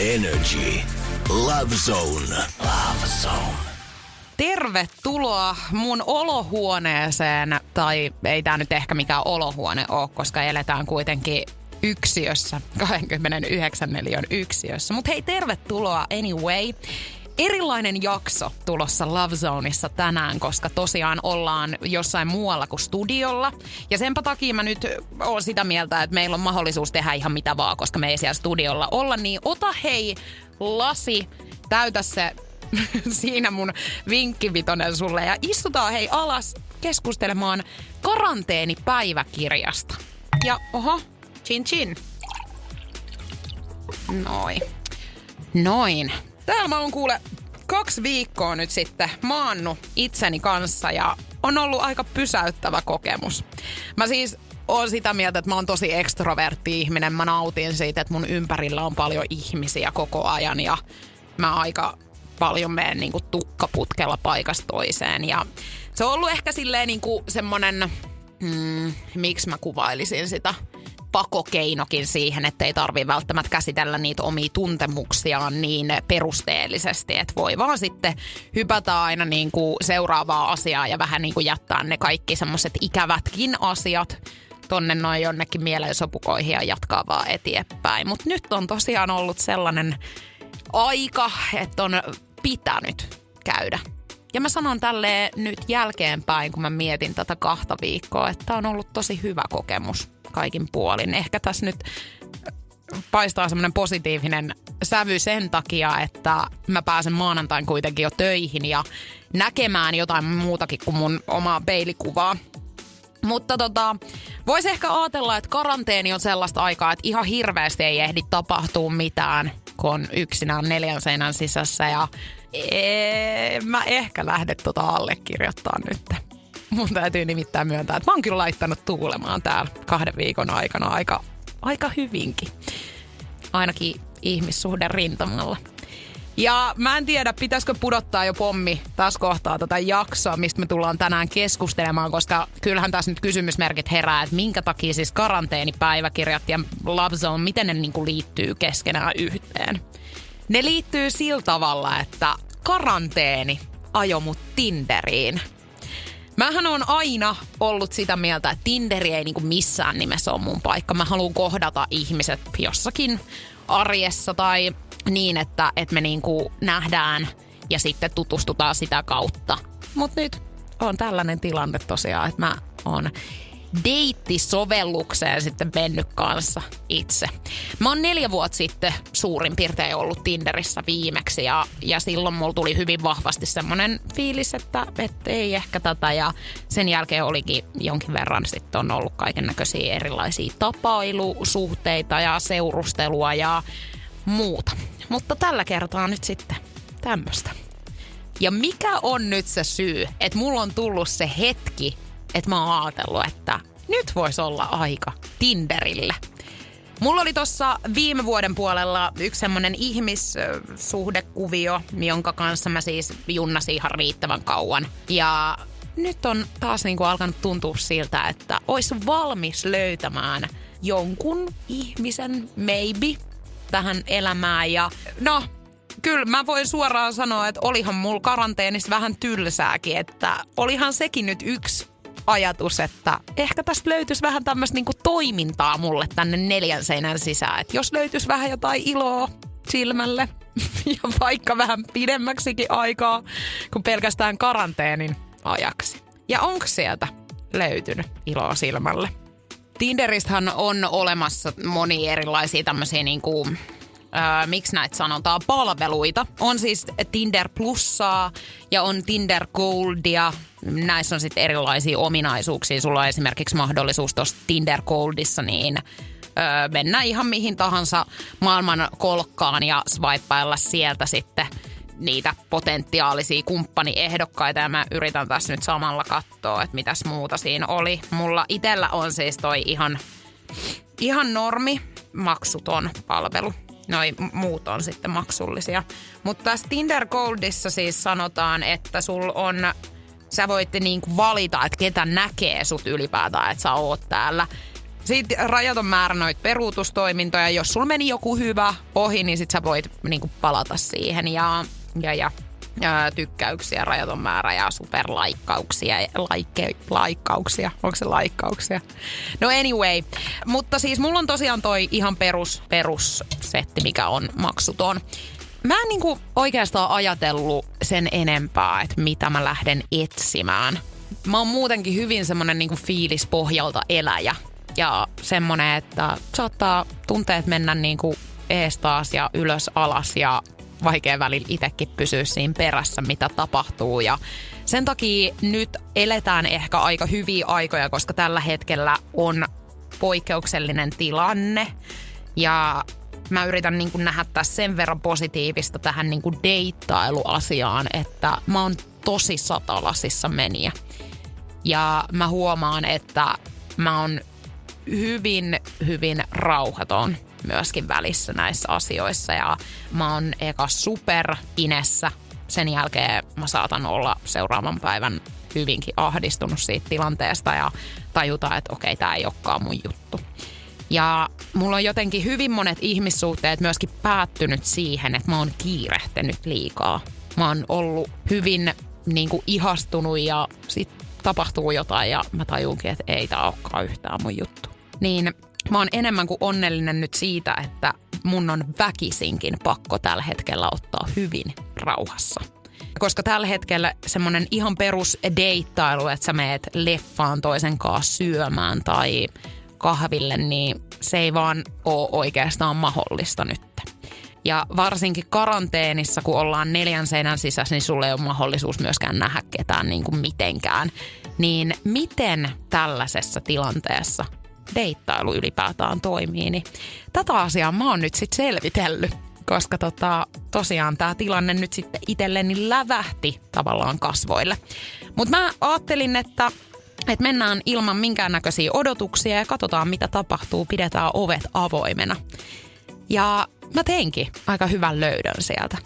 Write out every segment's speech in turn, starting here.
Energy. Love Zone. Love Zone. Tervetuloa mun olohuoneeseen, tai ei tämä nyt ehkä mikään olohuone ole, koska eletään kuitenkin yksiössä, 29 neliön yksiössä. Mutta hei, tervetuloa anyway. Erilainen jakso tulossa Love Zoneissa tänään, koska tosiaan ollaan jossain muualla kuin studiolla. Ja senpä takia mä nyt oon sitä mieltä, että meillä on mahdollisuus tehdä ihan mitä vaan, koska me ei siellä studiolla olla. Niin ota hei lasi, täytä se siinä mun vinkkivitonen sulle ja istutaan hei alas keskustelemaan karanteenipäiväkirjasta. Ja oho, chin chin. Noin. Noin. Täällä mä oon kuule kaksi viikkoa nyt sitten maannut itseni kanssa ja on ollut aika pysäyttävä kokemus. Mä siis oon sitä mieltä, että mä oon tosi ekstrovertti ihminen. Mä nautin siitä, että mun ympärillä on paljon ihmisiä koko ajan ja mä aika paljon menen niin kuin tukkaputkella paikasta toiseen. Ja se on ollut ehkä silleen niin kuin semmonen, mm, miksi mä kuvailisin sitä, pakokeinokin siihen, että ei tarvitse välttämättä käsitellä niitä omia tuntemuksiaan niin perusteellisesti, että voi vaan sitten hypätä aina niin kuin seuraavaa asiaa ja vähän niin kuin jättää ne kaikki semmoiset ikävätkin asiat tonne noin jonnekin mielensopukoihin ja jatkaa vaan eteenpäin. Mutta nyt on tosiaan ollut sellainen aika, että on pitänyt käydä. Ja mä sanon tälle nyt jälkeenpäin, kun mä mietin tätä kahta viikkoa, että on ollut tosi hyvä kokemus kaikin puolin. Ehkä tässä nyt paistaa semmoinen positiivinen sävy sen takia, että mä pääsen maanantain kuitenkin jo töihin ja näkemään jotain muutakin kuin mun omaa peilikuvaa. Mutta tota, voisi ehkä ajatella, että karanteeni on sellaista aikaa, että ihan hirveästi ei ehdi tapahtua mitään, kun on yksinään neljän seinän sisässä ja ee, mä ehkä lähde tota allekirjoittaa nyt. Mun täytyy nimittäin myöntää, että mä oon kyllä laittanut tuulemaan täällä kahden viikon aikana aika, aika hyvinkin. Ainakin ihmissuhden rintamalla. Ja mä en tiedä, pitäisikö pudottaa jo pommi taas kohtaa tätä jaksoa, mistä me tullaan tänään keskustelemaan, koska kyllähän tässä nyt kysymysmerkit herää, että minkä takia siis karanteenipäiväkirjat ja Love miten ne niinku liittyy keskenään yhteen. Ne liittyy sillä tavalla, että karanteeni ajo mut Tinderiin. Mähän on aina ollut sitä mieltä, että Tinderi ei niinku missään nimessä ole mun paikka. Mä haluan kohdata ihmiset jossakin arjessa tai niin, että, että me niinku nähdään ja sitten tutustutaan sitä kautta. Mutta nyt on tällainen tilanne tosiaan, että mä oon deittisovellukseen sitten mennyt kanssa itse. Mä oon neljä vuotta sitten suurin piirtein ollut Tinderissä viimeksi ja, ja silloin mulla tuli hyvin vahvasti semmoinen fiilis, että, että ei ehkä tätä ja sen jälkeen olikin jonkin verran sitten on ollut kaiken näköisiä erilaisia tapailusuhteita ja seurustelua ja muuta. Mutta tällä kertaa nyt sitten tämmöistä. Ja mikä on nyt se syy, että mulla on tullut se hetki, että mä oon ajatellut, että nyt voisi olla aika Tinderille. Mulla oli tuossa viime vuoden puolella yksi semmoinen ihmissuhdekuvio, jonka kanssa mä siis junnasin ihan riittävän kauan. Ja nyt on taas niinku alkanut tuntua siltä, että olisi valmis löytämään jonkun ihmisen, maybe, tähän elämään. Ja no, kyllä mä voin suoraan sanoa, että olihan mulla karanteenissa vähän tylsääkin, että olihan sekin nyt yksi ajatus, että ehkä tästä löytyisi vähän tämmöistä niinku toimintaa mulle tänne neljän seinän sisään. Että jos löytyisi vähän jotain iloa silmälle ja vaikka vähän pidemmäksikin aikaa kuin pelkästään karanteenin ajaksi. Ja onko sieltä löytynyt iloa silmälle? Tinderistähän on olemassa moni erilaisia tämmöisiä niin kuin Öö, miksi näitä sanotaan, palveluita. On siis Tinder Plussaa ja on Tinder Goldia. Näissä on sitten erilaisia ominaisuuksia. Sulla on esimerkiksi mahdollisuus tuossa Tinder Goldissa niin öö, mennä ihan mihin tahansa maailman kolkkaan ja swipeilla sieltä sitten niitä potentiaalisia kumppaniehdokkaita ja mä yritän tässä nyt samalla katsoa, että mitäs muuta siinä oli. Mulla itellä on siis toi ihan, ihan normi maksuton palvelu. Noi muut on sitten maksullisia. Mutta tässä Tinder Goldissa siis sanotaan, että sul on, sä voitte niinku valita, että ketä näkee sut ylipäätään, että sä oot täällä. Sitten rajaton määrä noita peruutustoimintoja. Jos sulla meni joku hyvä ohi, niin sit sä voit niinku palata siihen. Ja, ja, ja ää, tykkäyksiä, rajaton määrä ja superlaikkauksia, like, laikkauksia. Onko se laikkauksia? No anyway, mutta siis mulla on tosiaan toi ihan perus, perussetti, mikä on maksuton. Mä en niinku oikeastaan ajatellut sen enempää, että mitä mä lähden etsimään. Mä oon muutenkin hyvin semmonen niinku fiilispohjalta eläjä. Ja semmonen, että saattaa tunteet mennä niinku ees taas ja ylös alas ja vaikea välillä itsekin pysyä siinä perässä, mitä tapahtuu. Ja sen takia nyt eletään ehkä aika hyviä aikoja, koska tällä hetkellä on poikkeuksellinen tilanne. Ja mä yritän niin kuin nähdä tässä sen verran positiivista tähän niin kuin deittailuasiaan, että mä oon tosi satalasissa meniä. Ja mä huomaan, että mä oon hyvin, hyvin rauhaton myöskin välissä näissä asioissa. Ja mä oon eka super inessä. Sen jälkeen mä saatan olla seuraavan päivän hyvinkin ahdistunut siitä tilanteesta ja tajuta, että okei, tämä ei olekaan mun juttu. Ja mulla on jotenkin hyvin monet ihmissuhteet myöskin päättynyt siihen, että mä oon kiirehtänyt liikaa. Mä oon ollut hyvin niin kuin ihastunut ja sitten tapahtuu jotain ja mä tajunkin, että ei tää olekaan yhtään mun juttu. Niin mä oon enemmän kuin onnellinen nyt siitä, että mun on väkisinkin pakko tällä hetkellä ottaa hyvin rauhassa. Koska tällä hetkellä semmoinen ihan perus deittailu, että sä meet leffaan toisen kanssa syömään tai kahville, niin se ei vaan ole oikeastaan mahdollista nyt. Ja varsinkin karanteenissa, kun ollaan neljän seinän sisässä, niin sulle ei ole mahdollisuus myöskään nähdä ketään niin kuin mitenkään. Niin miten tällaisessa tilanteessa deittailu ylipäätään toimii, niin tätä asiaa mä oon nyt sitten selvitellyt koska tota, tosiaan tämä tilanne nyt sitten itselleni lävähti tavallaan kasvoille. Mutta mä ajattelin, että että mennään ilman minkäännäköisiä odotuksia ja katsotaan mitä tapahtuu, pidetään ovet avoimena. Ja mä teinkin aika hyvän löydön sieltä.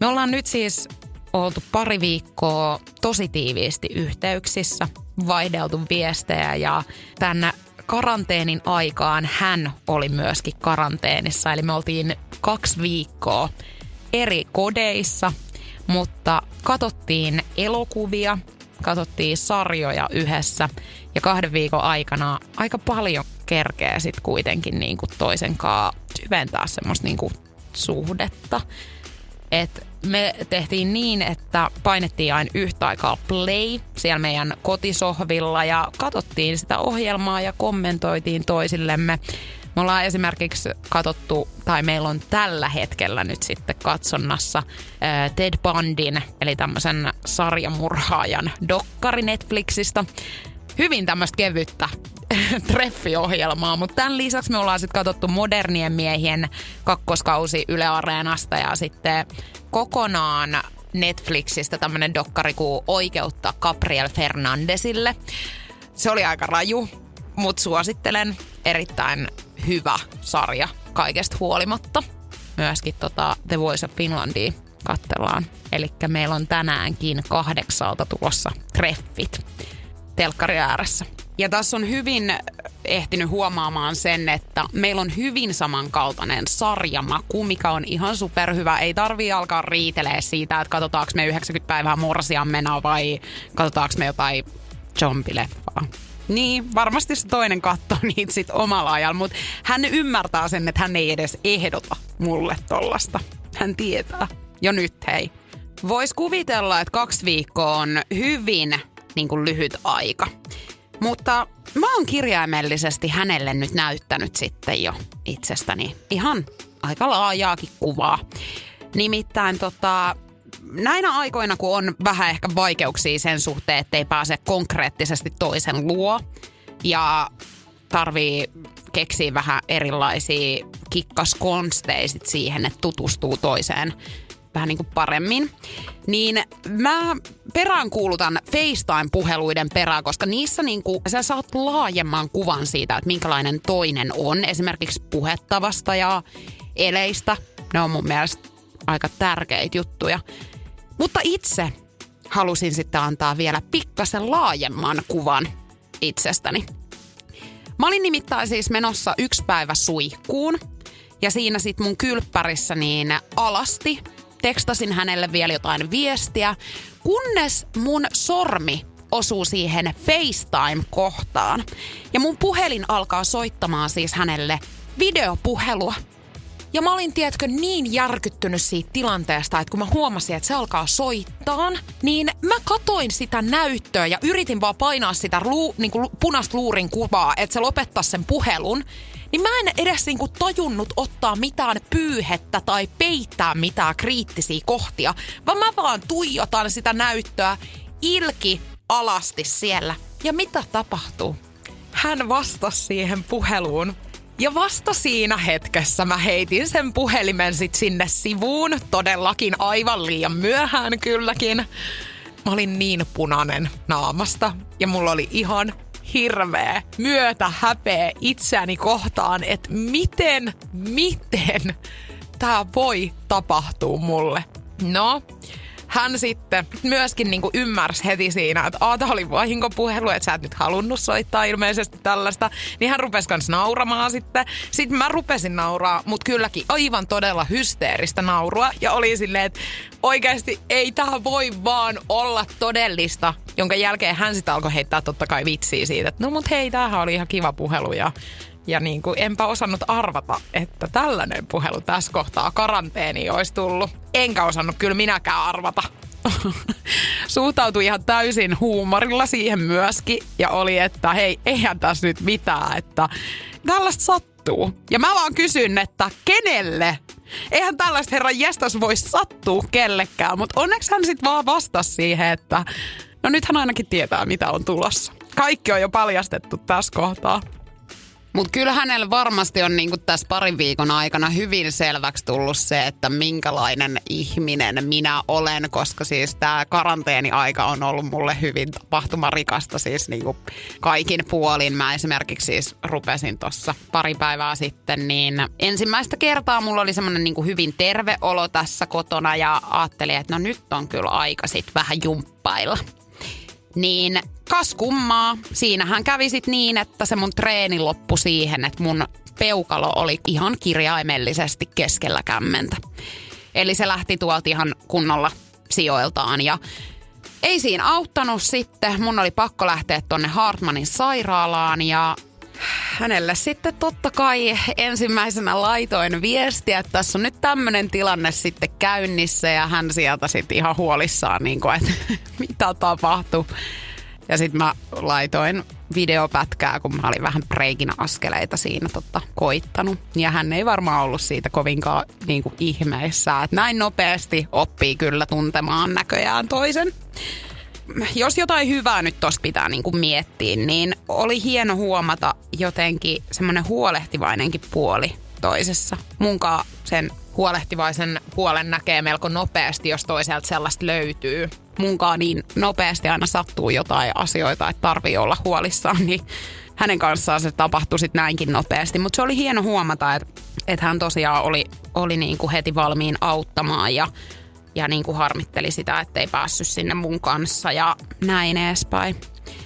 Me ollaan nyt siis oltu pari viikkoa tosi tiiviisti yhteyksissä, vaihdeltu viestejä ja tänne karanteenin aikaan hän oli myöskin karanteenissa. Eli me oltiin kaksi viikkoa eri kodeissa, mutta katsottiin elokuvia, katsottiin sarjoja yhdessä ja kahden viikon aikana aika paljon kerkeä sitten kuitenkin niin kuin toisen kanssa syventää semmoista niin kuin suhdetta. Et me tehtiin niin, että painettiin aina yhtä aikaa play siellä meidän kotisohvilla ja katsottiin sitä ohjelmaa ja kommentoitiin toisillemme. Me ollaan esimerkiksi katsottu, tai meillä on tällä hetkellä nyt sitten katsonnassa Ted Bundin, eli tämmöisen sarjamurhaajan dokkari Netflixistä. Hyvin tämmöistä kevyttä treffiohjelmaa, mutta tämän lisäksi me ollaan sitten katsottu modernien miehien kakkoskausi Yle Areenasta ja sitten kokonaan Netflixistä tämmöinen dokkari kuin Oikeutta Gabriel Fernandesille. Se oli aika raju, mutta suosittelen erittäin hyvä sarja kaikesta huolimatta. Myöskin tota The Voice of Finlandia katsellaan. Eli meillä on tänäänkin kahdeksalta tulossa treffit telkkari ääressä. Ja tässä on hyvin ehtinyt huomaamaan sen, että meillä on hyvin samankaltainen sarjamaku, mikä on ihan superhyvä. Ei tarvii alkaa riitelee siitä, että katsotaanko me 90 päivää morsiammena vai katsotaanko me jotain zombileffaa. Niin, varmasti se toinen katsoo niitä sit omalla ajalla, mutta hän ymmärtää sen, että hän ei edes ehdota mulle tollasta. Hän tietää. Jo nyt hei. Vois kuvitella, että kaksi viikkoa on hyvin niin kuin lyhyt aika. Mutta mä oon kirjaimellisesti hänelle nyt näyttänyt sitten jo itsestäni ihan aika laajaakin kuvaa. Nimittäin tota, näinä aikoina, kun on vähän ehkä vaikeuksia sen suhteen, että ei pääse konkreettisesti toisen luo ja tarvii keksii vähän erilaisia kikkaskonsteja siihen, että tutustuu toiseen vähän niin kuin paremmin. Niin mä peräänkuulutan FaceTime-puheluiden perään, koska niissä niin kuin, sä saat laajemman kuvan siitä, että minkälainen toinen on. Esimerkiksi puhettavasta ja eleistä. Ne on mun mielestä aika tärkeitä juttuja. Mutta itse halusin sitten antaa vielä pikkasen laajemman kuvan itsestäni. Mä olin nimittäin siis menossa yksi päivä suihkuun. Ja siinä sitten mun kylppärissä niin alasti. Tekstasin hänelle vielä jotain viestiä, kunnes mun sormi osuu siihen FaceTime-kohtaan. Ja mun puhelin alkaa soittamaan siis hänelle videopuhelua. Ja mä olin, tiedätkö, niin järkyttynyt siitä tilanteesta, että kun mä huomasin, että se alkaa soittaa, niin mä katoin sitä näyttöä ja yritin vaan painaa sitä luu, niin kuin punaista luurin kuvaa, että se lopettaa sen puhelun. Niin mä en edes niin kuin tajunnut ottaa mitään pyyhettä tai peittää mitään kriittisiä kohtia, vaan mä vaan tuijotan sitä näyttöä ilki alasti siellä. Ja mitä tapahtuu? Hän vastasi siihen puheluun ja vasta siinä hetkessä mä heitin sen puhelimen sit sinne sivuun, todellakin aivan liian myöhään kylläkin. Mä olin niin punainen naamasta ja mulla oli ihan hirveä myötä häpeä itseäni kohtaan, että miten, miten tämä voi tapahtua mulle. No, hän sitten myöskin niin kuin ymmärsi heti siinä, että Aata oli vahinkopuhelu, että sä et nyt halunnut soittaa ilmeisesti tällaista. Niin hän rupesi kans nauramaan sitten. Sitten mä rupesin nauraa, mutta kylläkin aivan todella hysteeristä naurua. Ja oli silleen, että oikeasti ei tämä voi vaan olla todellista. Jonka jälkeen hän sitten alkoi heittää totta kai vitsiä siitä, että no mut hei, tämähän oli ihan kiva puhelu ja ja niin kuin enpä osannut arvata, että tällainen puhelu tässä kohtaa karanteeni olisi tullut. Enkä osannut kyllä minäkään arvata. Suhtautui ihan täysin huumorilla siihen myöskin. Ja oli, että hei, eihän tässä nyt mitään, että tällaista sattuu. Ja mä vaan kysyn, että kenelle? Eihän tällaista herran jestas voi sattua kellekään, mutta onneksi hän sitten vaan vastasi siihen, että no nyt hän ainakin tietää, mitä on tulossa. Kaikki on jo paljastettu tässä kohtaa. Mutta kyllä hänellä varmasti on niinku tässä parin viikon aikana hyvin selväksi tullut se, että minkälainen ihminen minä olen, koska siis tämä karanteeni-aika on ollut mulle hyvin tapahtumarikasta siis niinku kaikin puolin. Mä esimerkiksi siis rupesin tuossa pari päivää sitten, niin ensimmäistä kertaa mulla oli semmoinen niinku hyvin terve olo tässä kotona ja ajattelin, että no nyt on kyllä aika sitten vähän jumppailla. Niin kas kummaa, siinähän kävi sit niin, että se mun treeni loppui siihen, että mun peukalo oli ihan kirjaimellisesti keskellä kämmentä. Eli se lähti tuolta ihan kunnolla sijoiltaan ja ei siinä auttanut sitten. Mun oli pakko lähteä tonne Hartmanin sairaalaan ja hänelle sitten totta kai ensimmäisenä laitoin viestiä, että tässä on nyt tämmöinen tilanne sitten käynnissä ja hän sieltä sitten ihan huolissaan, niin kuin, että mitä tapahtuu. Ja sitten mä laitoin videopätkää, kun mä olin vähän breikin askeleita siinä totta, koittanut. Ja hän ei varmaan ollut siitä kovinkaan niin kuin ihmeessä, että näin nopeasti oppii kyllä tuntemaan näköjään toisen jos jotain hyvää nyt tuossa pitää niin kuin miettiä, niin oli hieno huomata jotenkin semmoinen huolehtivainenkin puoli toisessa. Munkaan sen huolehtivaisen puolen näkee melko nopeasti, jos toiselta sellaista löytyy. Munkaan niin nopeasti aina sattuu jotain asioita, että tarvii olla huolissaan, niin hänen kanssaan se tapahtui sitten näinkin nopeasti. Mutta se oli hieno huomata, että, että hän tosiaan oli, oli niin kuin heti valmiin auttamaan ja ja niin kuin harmitteli sitä, että ei päässyt sinne mun kanssa ja näin edespäin.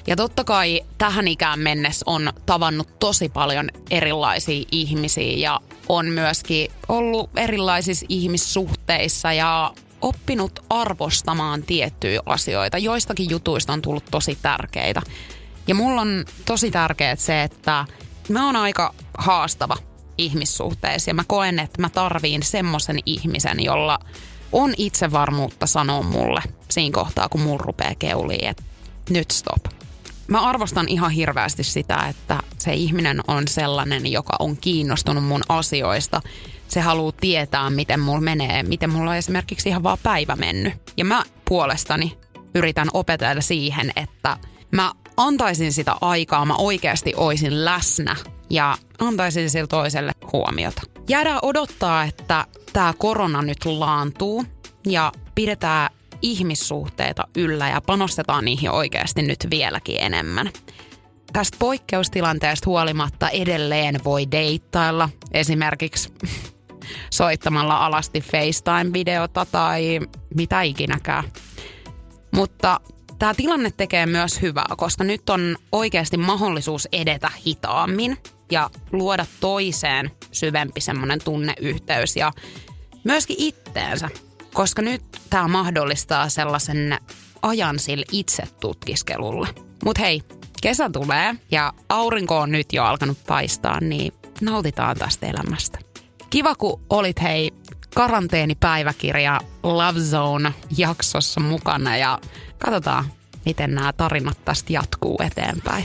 Ja totta kai tähän ikään mennessä on tavannut tosi paljon erilaisia ihmisiä ja on myöskin ollut erilaisissa ihmissuhteissa ja oppinut arvostamaan tiettyjä asioita. Joistakin jutuista on tullut tosi tärkeitä. Ja mulla on tosi tärkeää se, että mä oon aika haastava ihmissuhteissa ja mä koen, että mä tarviin semmoisen ihmisen, jolla on itsevarmuutta sanoa mulle siinä kohtaa, kun mulla rupeaa keuliin, että nyt stop. Mä arvostan ihan hirveästi sitä, että se ihminen on sellainen, joka on kiinnostunut mun asioista. Se haluaa tietää, miten mulla menee, miten mulla on esimerkiksi ihan vaan päivä mennyt. Ja mä puolestani yritän opetella siihen, että mä antaisin sitä aikaa, mä oikeasti oisin läsnä ja antaisin sille toiselle huomiota. Jäädään odottaa, että tämä korona nyt laantuu ja pidetään ihmissuhteita yllä ja panostetaan niihin oikeasti nyt vieläkin enemmän. Tästä poikkeustilanteesta huolimatta edelleen voi deittailla esimerkiksi soittamalla alasti FaceTime-videota tai mitä ikinäkään. Mutta tämä tilanne tekee myös hyvää, koska nyt on oikeasti mahdollisuus edetä hitaammin ja luoda toiseen syvempi semmoinen tunneyhteys ja myöskin itteensä. Koska nyt tämä mahdollistaa sellaisen ajan sille itse tutkiskelulle. Mutta hei, kesä tulee ja aurinko on nyt jo alkanut paistaa, niin nautitaan tästä elämästä. Kiva, kun olit hei karanteenipäiväkirja Love Zone jaksossa mukana ja katsotaan, miten nämä tarinat tästä jatkuu eteenpäin.